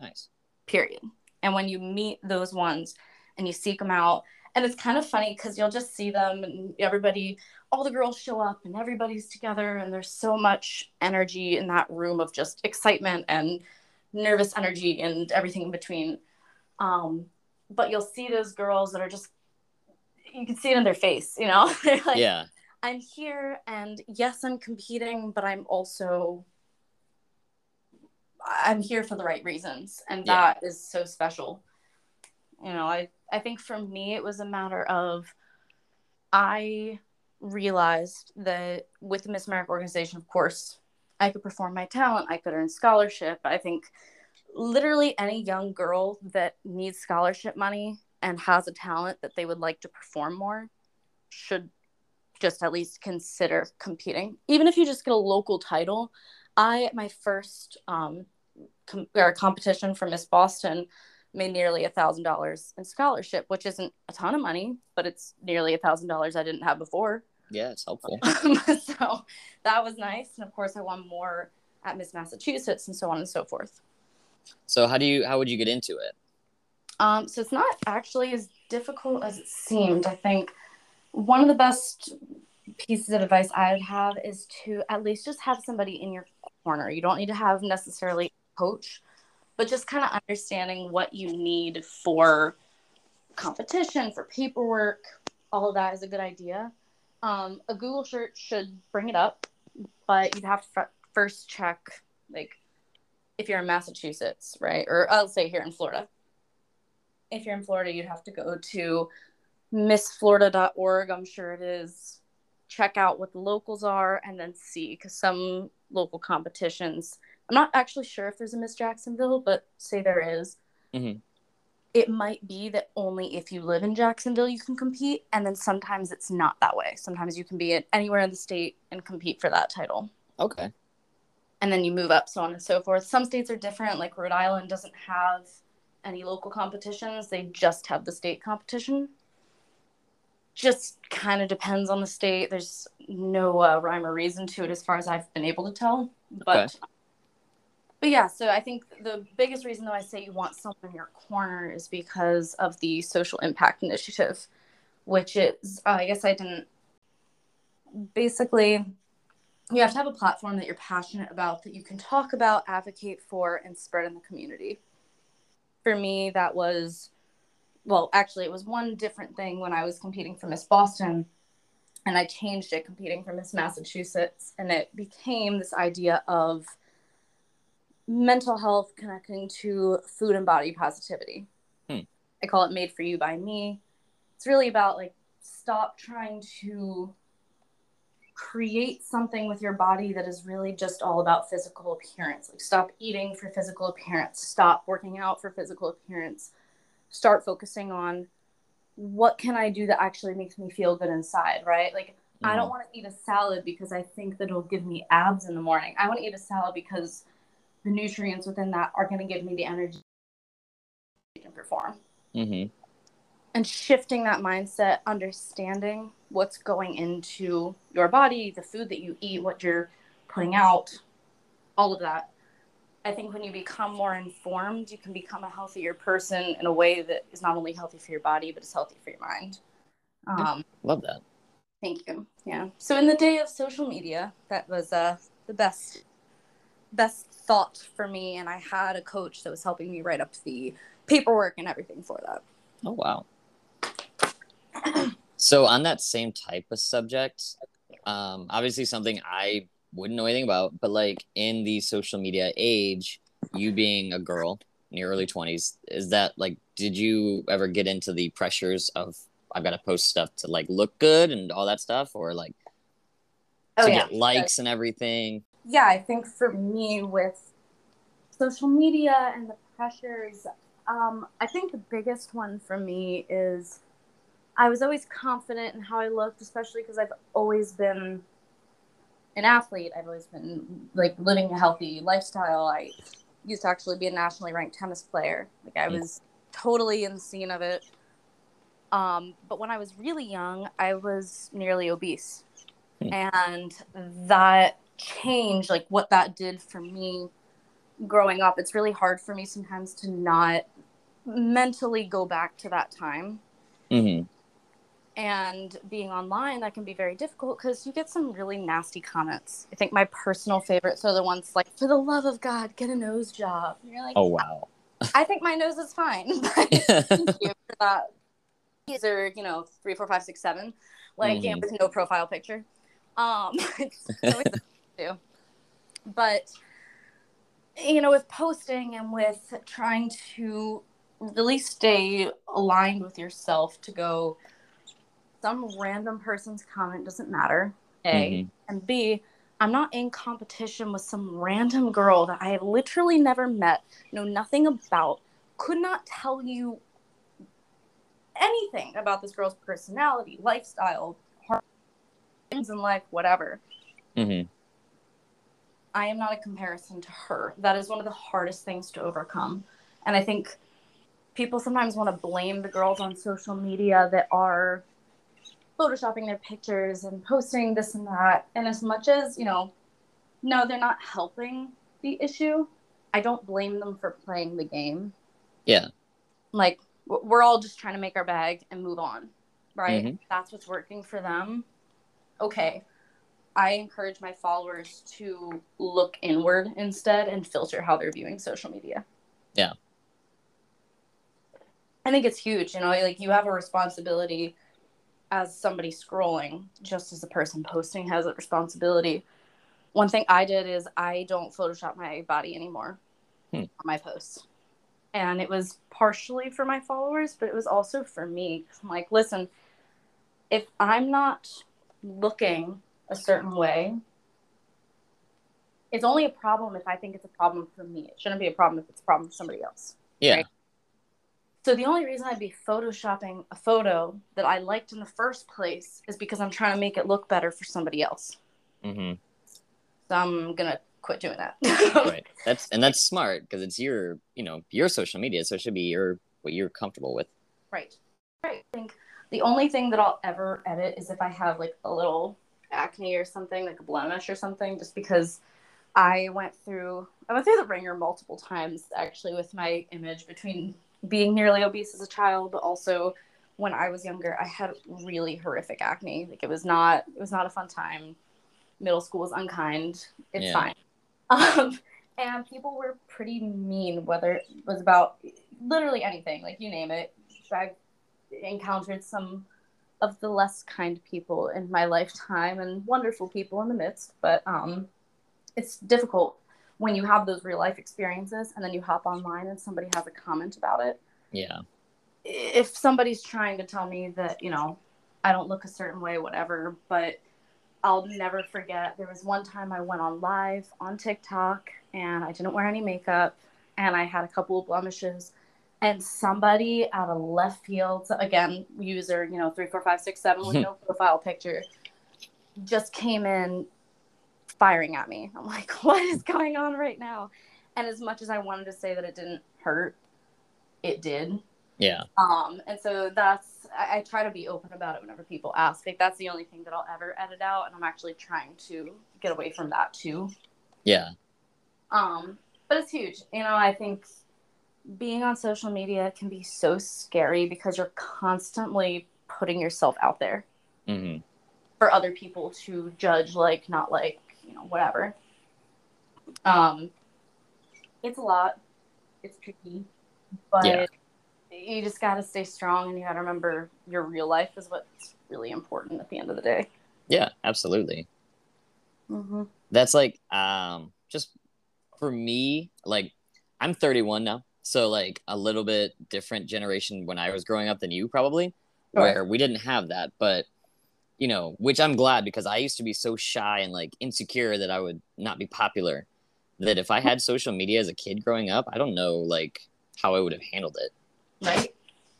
Nice.
Period. And when you meet those ones and you seek them out, and it's kind of funny because you'll just see them and everybody, all the girls show up and everybody's together, and there's so much energy in that room of just excitement and nervous energy and everything in between. Um, but you'll see those girls that are just, you can see it in their face, you know?
like, yeah.
I'm here and yes, I'm competing, but I'm also I'm here for the right reasons, and that yeah. is so special. You know, I I think for me it was a matter of I realized that with the Miss America organization, of course, I could perform my talent, I could earn scholarship. I think literally any young girl that needs scholarship money and has a talent that they would like to perform more should just at least consider competing. Even if you just get a local title, I my first um, com- or competition for Miss Boston made nearly a thousand dollars in scholarship, which isn't a ton of money, but it's nearly a thousand dollars I didn't have before.
Yeah, it's helpful.
so that was nice, and of course I won more at Miss Massachusetts and so on and so forth.
So how do you how would you get into it?
Um, so it's not actually as difficult as it seemed. I think one of the best pieces of advice I would have is to at least just have somebody in your corner. You don't need to have necessarily a coach, but just kind of understanding what you need for competition, for paperwork, all of that is a good idea. Um, a Google search should bring it up, but you'd have to f- first check, like, if you're in Massachusetts, right? Or I'll say here in Florida. If you're in Florida, you'd have to go to missflorida.org. I'm sure it is check out what the locals are and then see because some local competitions i'm not actually sure if there's a miss jacksonville but say there is, mm-hmm. It might be that only if you live in jacksonville you can compete and then sometimes it's not that way sometimes you can be anywhere in the state and compete for that title
okay
and then you move up so on and so forth some states are different like rhode island doesn't have any local competitions they just have the state competition just kind of depends on the state. There's no uh, rhyme or reason to it as far as I've been able to tell. But okay. But yeah, so I think the biggest reason though I say you want someone in your corner is because of the social impact initiative, which is uh, I guess I didn't basically you have to have a platform that you're passionate about that you can talk about, advocate for, and spread in the community. For me, that was well, actually, it was one different thing when I was competing for Miss Boston. and I changed it competing for Miss Massachusetts, and it became this idea of mental health connecting to food and body positivity.
Hmm.
I call it Made for You by Me. It's really about like stop trying to create something with your body that is really just all about physical appearance. Like stop eating for physical appearance, stop working out for physical appearance. Start focusing on what can I do that actually makes me feel good inside, right? Like mm-hmm. I don't want to eat a salad because I think that it'll give me abs in the morning. I want to eat a salad because the nutrients within that are going to give me the energy to perform.
Mm-hmm.
And shifting that mindset, understanding what's going into your body, the food that you eat, what you're putting out, all of that. I think when you become more informed, you can become a healthier person in a way that is not only healthy for your body, but it's healthy for your mind. Um,
Love that.
Thank you. Yeah. So in the day of social media, that was uh, the best, best thought for me, and I had a coach that was helping me write up the paperwork and everything for that.
Oh wow. so on that same type of subject, um, obviously something I wouldn't know anything about, but like in the social media age, you being a girl in your early 20s, is that like, did you ever get into the pressures of, I've got to post stuff to like look good and all that stuff, or like oh, to yeah. get likes and everything?
Yeah, I think for me with social media and the pressures, um, I think the biggest one for me is I was always confident in how I looked, especially because I've always been an athlete. I've always been like living a healthy lifestyle. I used to actually be a nationally ranked tennis player. Like I was totally in the scene of it. Um, but when I was really young, I was nearly obese. Hmm. And that changed, like what that did for me growing up. It's really hard for me sometimes to not mentally go back to that time.
Mm-hmm.
And being online that can be very difficult because you get some really nasty comments. I think my personal favorites are the ones like for the love of god get a nose job. And you're like
oh wow.
I think my nose is fine. But thank you for that. These are you know three four five six seven like mm-hmm. yeah, with no profile picture. Um too. but you know with posting and with trying to really stay aligned with yourself to go some random person's comment doesn't matter. A mm-hmm. and B, I'm not in competition with some random girl that I have literally never met, know nothing about, could not tell you anything about this girl's personality, lifestyle, things in life, whatever.
Mm-hmm.
I am not a comparison to her. That is one of the hardest things to overcome. And I think people sometimes want to blame the girls on social media that are photoshopping their pictures and posting this and that. And as much as, you know, no, they're not helping the issue, I don't blame them for playing the game.
Yeah.
Like, we're all just trying to make our bag and move on, right? Mm-hmm. That's what's working for them. Okay. I encourage my followers to look inward instead and filter how they're viewing social media.
Yeah.
I think it's huge, you know, like you have a responsibility as somebody scrolling, just as the person posting has a responsibility. One thing I did is I don't Photoshop my body anymore hmm. on my posts. And it was partially for my followers, but it was also for me. I'm like, listen, if I'm not looking a certain way, it's only a problem if I think it's a problem for me. It shouldn't be a problem if it's a problem for somebody else.
Yeah. Right?
So the only reason I'd be photoshopping a photo that I liked in the first place is because I'm trying to make it look better for somebody else.
Mm-hmm.
So I'm gonna quit doing that.
right. That's and that's smart because it's your you know your social media, so it should be your what you're comfortable with.
Right. Right. I think the only thing that I'll ever edit is if I have like a little acne or something, like a blemish or something, just because I went through I went through the ringer multiple times actually with my image between being nearly obese as a child, but also when I was younger, I had really horrific acne. Like it was not it was not a fun time. Middle school was unkind. It's yeah. fine. Um, and people were pretty mean, whether it was about literally anything, like you name it. I've encountered some of the less kind people in my lifetime and wonderful people in the midst, but um, it's difficult when you have those real life experiences and then you hop online and somebody has a comment about it.
Yeah.
If somebody's trying to tell me that, you know, I don't look a certain way, whatever, but I'll never forget there was one time I went on live on TikTok and I didn't wear any makeup and I had a couple of blemishes and somebody out of left field again user you know three four five six seven with no profile picture just came in firing at me. I'm like what is going on right now? And as much as i wanted to say that it didn't hurt it did.
Yeah.
um and so that's I, I try to be open about it whenever people ask. Like that's the only thing that i'll ever edit out and i'm actually trying to get away from that too.
Yeah.
um but it's huge. You know i think being on social media can be so scary because you're constantly putting yourself out there
hmm
for other people to judge like not like you know whatever um it's a lot it's tricky but
Yeah.
you just got to stay strong and you got to remember your real life is what's really important at the end of the day
Yeah. Absolutely.
mm-hmm.
That's like um just for me, like I'm 31 now. So like a little bit different generation when I was growing up than you probably, where we didn't have that. But you know, which I'm glad because I used to be so shy and like insecure that I would not be popular. That if I had social media as a kid growing up, I don't know like how I would have handled it.
right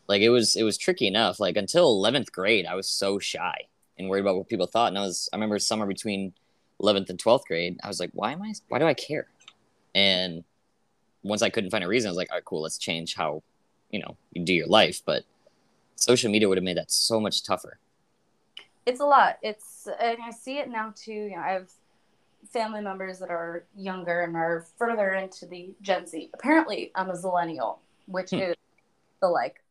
Like it was it was tricky enough. Like until 11th grade, I was so shy and worried about what people thought. And I was I remember somewhere between 11th and 12th grade, I was like, why am I why do I care? And once I couldn't find a reason, I was like, all right, cool, let's change how, you know, you do your life. But social media would have made that so much tougher.
it's a lot. It's and I see it now too. You know, I have family members that are younger and are further into the Gen Z. Apparently, I'm a Zillennial, which
Hmm.
is the like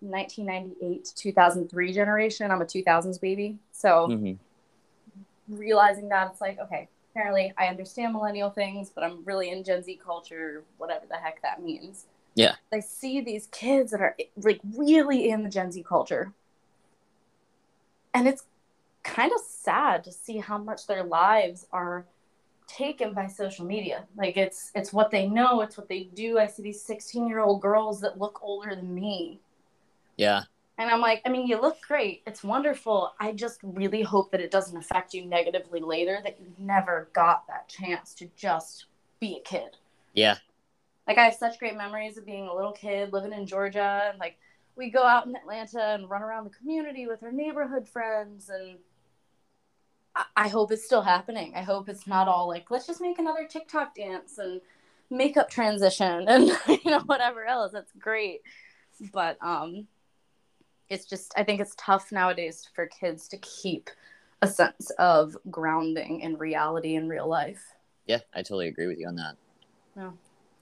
1998 to 2003 generation. I'm a 2000s baby, so
Mhm.
realizing that it's like okay. Apparently, I understand millennial things, but I'm really in Gen Z culture, whatever the heck that means.
Yeah.
I see these kids that are like really in the Gen Z culture. And it's kind of sad to see how much their lives are taken by social media. Like it's it's what they know, it's what they do. I see these 16-year-old girls that look older than me.
Yeah.
And I'm like, I mean, you look great. It's wonderful. I just really hope that it doesn't affect you negatively later that you never got that chance to just be a kid
Yeah.
like I have such great memories of being a little kid living in Georgia and like we go out in Atlanta and run around the community with our neighborhood friends and I, I hope it's still happening. I hope it's not all like let's just make another TikTok dance and makeup transition and you know whatever else. That's great. But um it's just I think it's tough nowadays for kids to keep a sense of grounding in reality in real life.
Yeah. I totally agree with you on that.
Yeah.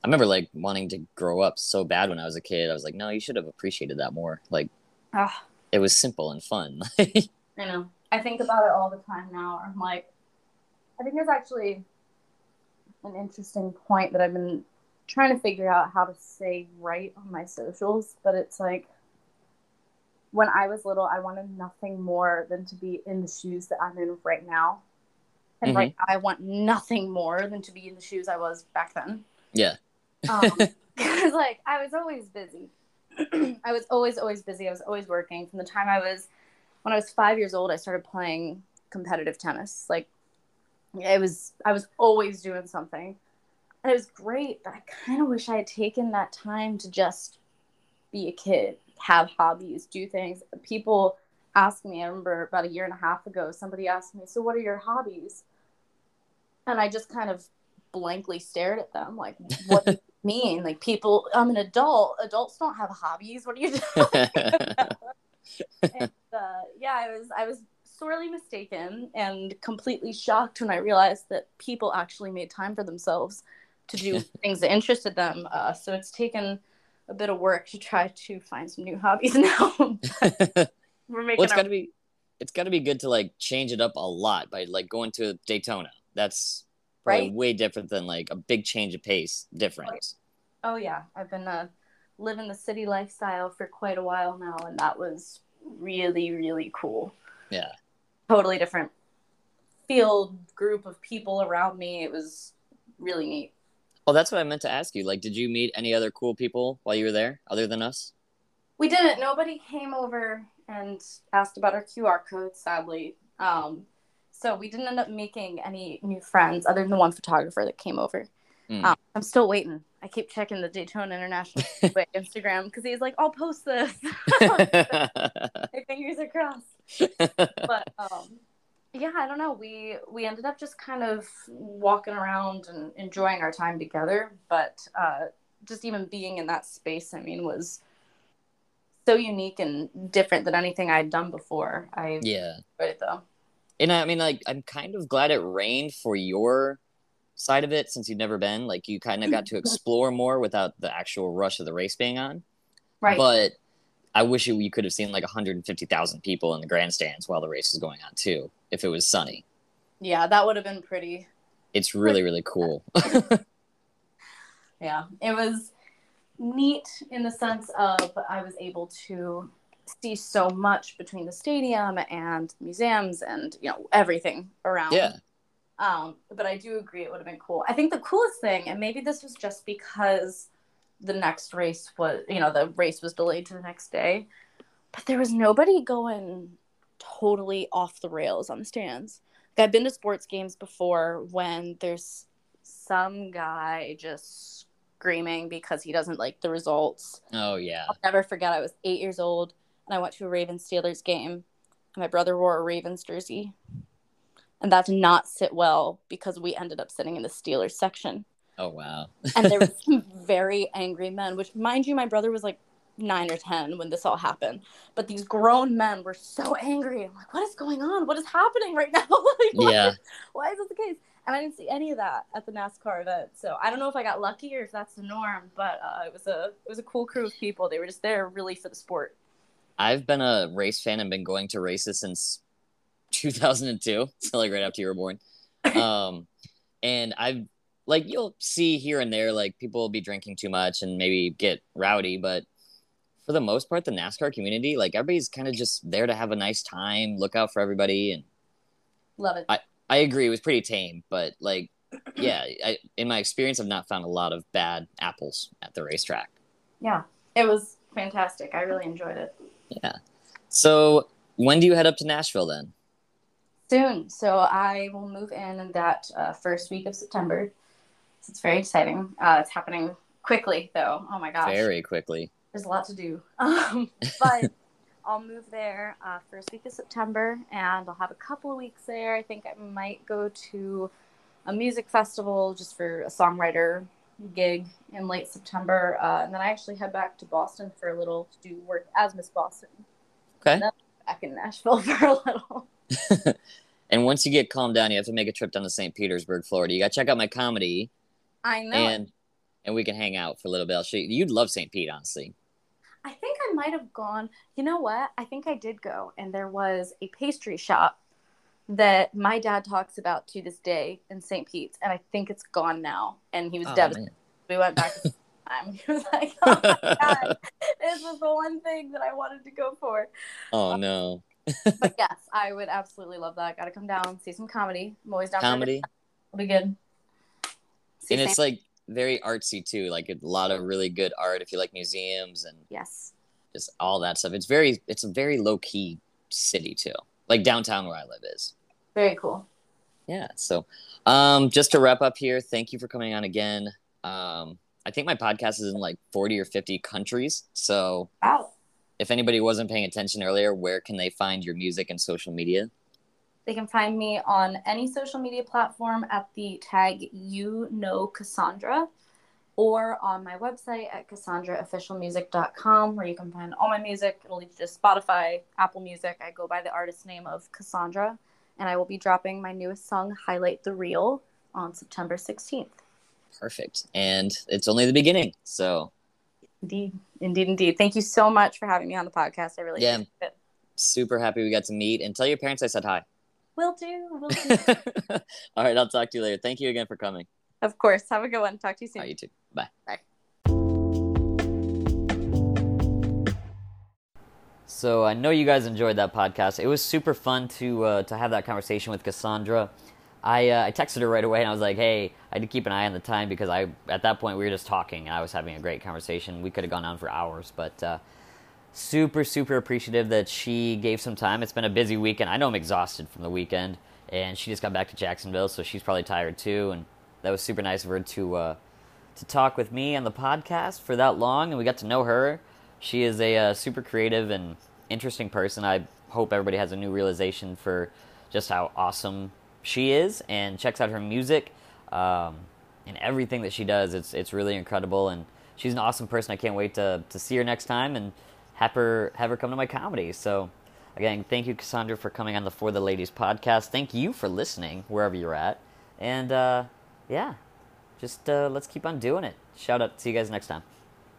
I remember like wanting to grow up so bad when I was a kid. I was like, no, you should have appreciated that more. Like
Ah.
it was simple and fun.
I know. I think about it all the time now. I'm like, I think there's actually an interesting point that I've been trying to figure out how to say right on my socials, but it's like when I was little, I wanted nothing more than to be in the shoes that I'm in right now. And
Mhm.
right now, I want nothing more than to be in the shoes I was back then.
yeah.
Um, because like I was always busy. I was always always busy. I was always working. From the time I was when I was five years old, I started playing competitive tennis. Like it was, I was always doing something, and it was great. But I kind of wish I had taken that time to just be a kid, have hobbies, do things. People ask me. I remember about a year and a half ago, somebody asked me, "So what are your hobbies?" And I just kind of blankly stared at them, like, "What do you mean? Like people? I'm an adult. Adults don't have hobbies. What are you doing?" and uh, yeah, I was I was sorely mistaken and completely shocked when I realized that people actually made time for themselves to do things that interested them. Uh, so it's taken a bit of work to try to find some new hobbies now. We're making
well, it's
our-
got to be it's got to be good to like change it up a lot by like going to Daytona. That's probably
Right.
way different than like a big change of pace difference.
Oh yeah, I've been uh, living the city lifestyle for quite a while now, and that was really, really cool.
Yeah.
Totally different field group of people around me. It was really neat.
Oh, that's what I meant to ask you. Like, did you meet any other cool people while you were there other than us?
We didn't. Nobody came over and asked about our QR code, sadly. Um, so we didn't end up making any new friends other than the one photographer that came over.
Mm.
Um, I'm still waiting. I keep checking the Daytona International Instagram because he's like, "I'll post this." My fingers are crossed. But um, yeah, I don't know. We we ended up just kind of walking around and enjoying our time together. But uh, just even being in that space, I mean, was so unique and different than anything I'd done before. I
yeah.
enjoyed it though.
And I mean, like, I'm kind of glad it rained for your side of it since you've never been. Like, you kind of got to explore more without the actual rush of the race being on.
Right.
But I wish you, you could have seen like 150,000 people in the grandstands while the race is going on too, if it was sunny.
yeah, that would have been pretty.
It's really, really cool.
Yeah, it was neat in the sense of I was able to see so much between the stadium and museums and you know everything around.
yeah.
Um, but I do agree it would have been cool. I think the coolest thing, and maybe this was just because the next race was, you know, the race was delayed to the next day, but there was nobody going totally off the rails on the stands. Like, I've been to sports games before when there's some guy just screaming because he doesn't like the results.
Oh, yeah.
I'll never forget. I was eight years old and I went to a Ravens Steelers game. And my brother wore a Ravens jersey, and that did not sit well because we ended up sitting in the Steelers section.
Oh, wow.
And there were some very angry men, which, mind you, my brother was like nine or ten when this all happened. But these grown men were so angry. I'm like, what is going on? What is happening right now? like, why-
Yeah.
Why is this the case? And I didn't see any of that at the NASCAR event. So I don't know if I got lucky or if that's the norm, but uh, it was a it was a cool crew of people. They were just there really for the sport.
I've been a race fan and been going to races since 2002, so like right after you were born. Um, and I've like you'll see here and there like people will be drinking too much and maybe get rowdy, but for the most part, the NASCAR community, like everybody's kind of just there to have a nice time, look out for everybody, and
Love it.
I I agree it was pretty tame, but like yeah, I, in my experience, I've not found a lot of bad apples at the racetrack.
Yeah, it was fantastic. I really enjoyed it.
Yeah. So when do you head up to Nashville then?
Soon, so I will move in that uh, first week of September. So it's very exciting. Uh, it's happening quickly, though. Oh my gosh,
Very quickly.
There's a lot to do. Um, but I'll move there uh, first week of September, and I'll have a couple of weeks there. I think I might go to a music festival just for a songwriter gig in late September, uh, and then I actually head back to Boston for a little to do work as Miss Boston.
Okay.
Back in Nashville for a little.
And once you get calmed down, you have to make a trip down to St. Petersburg, Florida. You got to check out my comedy,
I know.
and and we can hang out for a little bit. I'll show you. You'd love St. Pete, honestly.
I think I might have gone. You know what? I think I did go, and there was a pastry shop that my dad talks about to this day in St. Pete's, and I think it's gone now. And he was
Oh,
devastated.
man.
We went back. to time. He was like, "Oh my god, this was the one thing that I wanted to go for."
Oh um, no,
But yes, I would absolutely love that. Got to come down, see some comedy. I'm always down for
comedy,
it. It'll be good. See
and it's like very artsy too. Like a lot of really good art if you like museums and
yes,
just all that stuff. It's very, it's a very low key city too. Like downtown where I live is.
very cool.
Yeah. So, um, just to wrap up here, thank you for coming on again. Um, I think my podcast is in like 40 or 50 countries. So,
Wow.
if anybody wasn't paying attention earlier, where can they find your music and social media?
They can find me on any social media platform at the tag you know Cassandra or on my website at cassandraofficialmusic.com where you can find all my music. It'll lead you to Spotify, Apple Music. I go by the artist name of Cassandra and I will be dropping my newest song, Highlight the Real, on September 16th.
Perfect. And it's only the beginning. So,
Indeed, indeed, indeed. Thank you so much for having me on the podcast. I really
Yeah.
appreciate it.
super happy we got to meet and tell your parents I said hi.
Will do. Will do.
All right. I'll talk to you later. Thank you again for coming.
of course. Have a good one. Talk to you soon.
Bye, you too. Bye.
Bye.
So I know you guys enjoyed that podcast. It was super fun to uh, to have that conversation with Cassandra. I uh, I texted her right away and I was like, "Hey, I had to keep an eye on the time because I at that point we were just talking and I was having a great conversation. We could have gone on for hours, but uh, super super appreciative that she gave some time. It's been a busy weekend. I know I'm exhausted from the weekend, and she just got back to Jacksonville, so she's probably tired too. And that was super nice of her to uh, to talk with me on the podcast for that long, and we got to know her. She is a uh, super creative and interesting person. I hope everybody has a new realization for just how awesome she is and checks out her music um, and everything that she does. It's it's really incredible, and she's an awesome person. I can't wait to to see her next time and have her have her come to my comedy. So. Again, thank you, Cassandra, for coming on the For the Ladies podcast. Thank you for listening wherever you're at. And uh, yeah, just uh, let's keep on doing it. Shout out. See you guys next time.